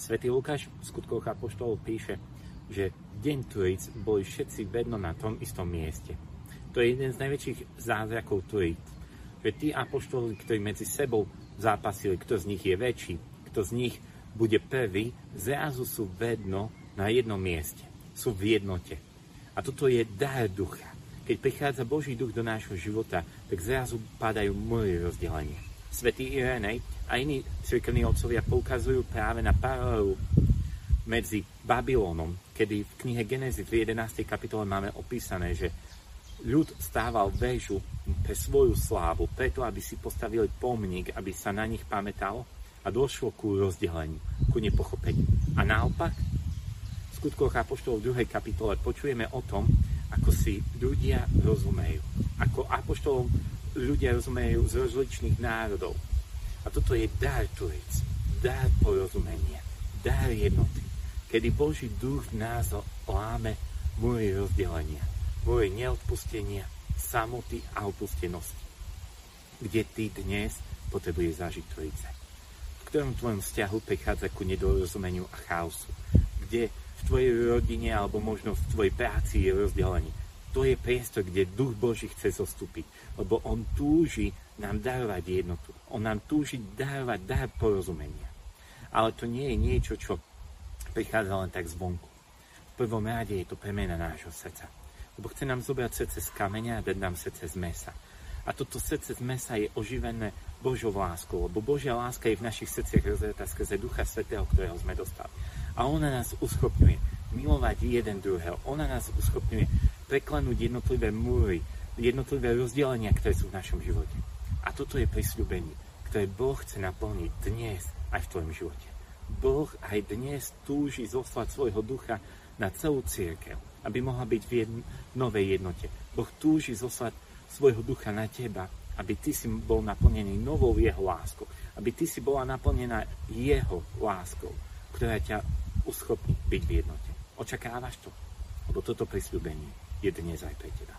Svetý Lukáš v skutkoch apoštolov píše, že deň Trojic boli všetci vedno na tom istom mieste. To je jeden z najväčších zázrakov Trojic. Že tí apoštoli, ktorí medzi sebou zápasili, kto z nich je väčší, kto z nich bude prvý, zrazu sú vedno na jednom mieste. Sú v jednote. A toto je dar ducha. Keď prichádza Boží duch do nášho života, tak zrazu padajú múry rozdelenie. Svetý Irenej a iní cirkevní otcovia poukazujú práve na paralelu medzi Babylónom, kedy v knihe Genesis v 11. kapitole máme opísané, že ľud stával väžu pre svoju slávu, preto aby si postavili pomník, aby sa na nich pamätalo a došlo ku rozdeleniu, ku nepochopeniu. A naopak, v skutkoch v 2. kapitole počujeme o tom, ako si ľudia rozumejú. Ako Apoštolom ľudia rozumejú z rozličných národov. A toto je dar Turic, dar porozumenia, dar jednoty, kedy Boží duch nás láme múry rozdelenia, múry neodpustenia, samoty a opustenosti. Kde ty dnes potrebuješ zažiť Trojice? V ktorom tvojom vzťahu prichádza ku nedorozumeniu a chaosu? Kde v tvojej rodine alebo možno v tvojej práci je rozdelenie? To je priestor, kde Duch Boží chce zostúpiť, lebo On túži nám darovať jednotu. On nám túži darovať dar porozumenia. Ale to nie je niečo, čo prichádza len tak zvonku. V prvom rade je to premena nášho srdca. Lebo chce nám zobrať srdce z kameňa a dať nám srdce z mesa. A toto srdce z mesa je oživené Božou láskou, lebo Božia láska je v našich srdciach rozretá skrze Ducha Svetého, ktorého sme dostali. A ona nás uschopňuje milovať jeden druhého. Ona nás uschopňuje preklenúť jednotlivé múry, jednotlivé rozdelenia, ktoré sú v našom živote. A toto je prisľúbenie, ktoré Boh chce naplniť dnes aj v tvojom živote. Boh aj dnes túži zoslať svojho ducha na celú církev, aby mohla byť v jedn- novej jednote. Boh túži zoslať svojho ducha na teba, aby ty si bol naplnený novou jeho láskou, aby ty si bola naplnená jeho láskou, ktorá ťa uschopní byť v jednote. Očakávaš to? Lebo toto prisľúbenie je dnes aj pre teba.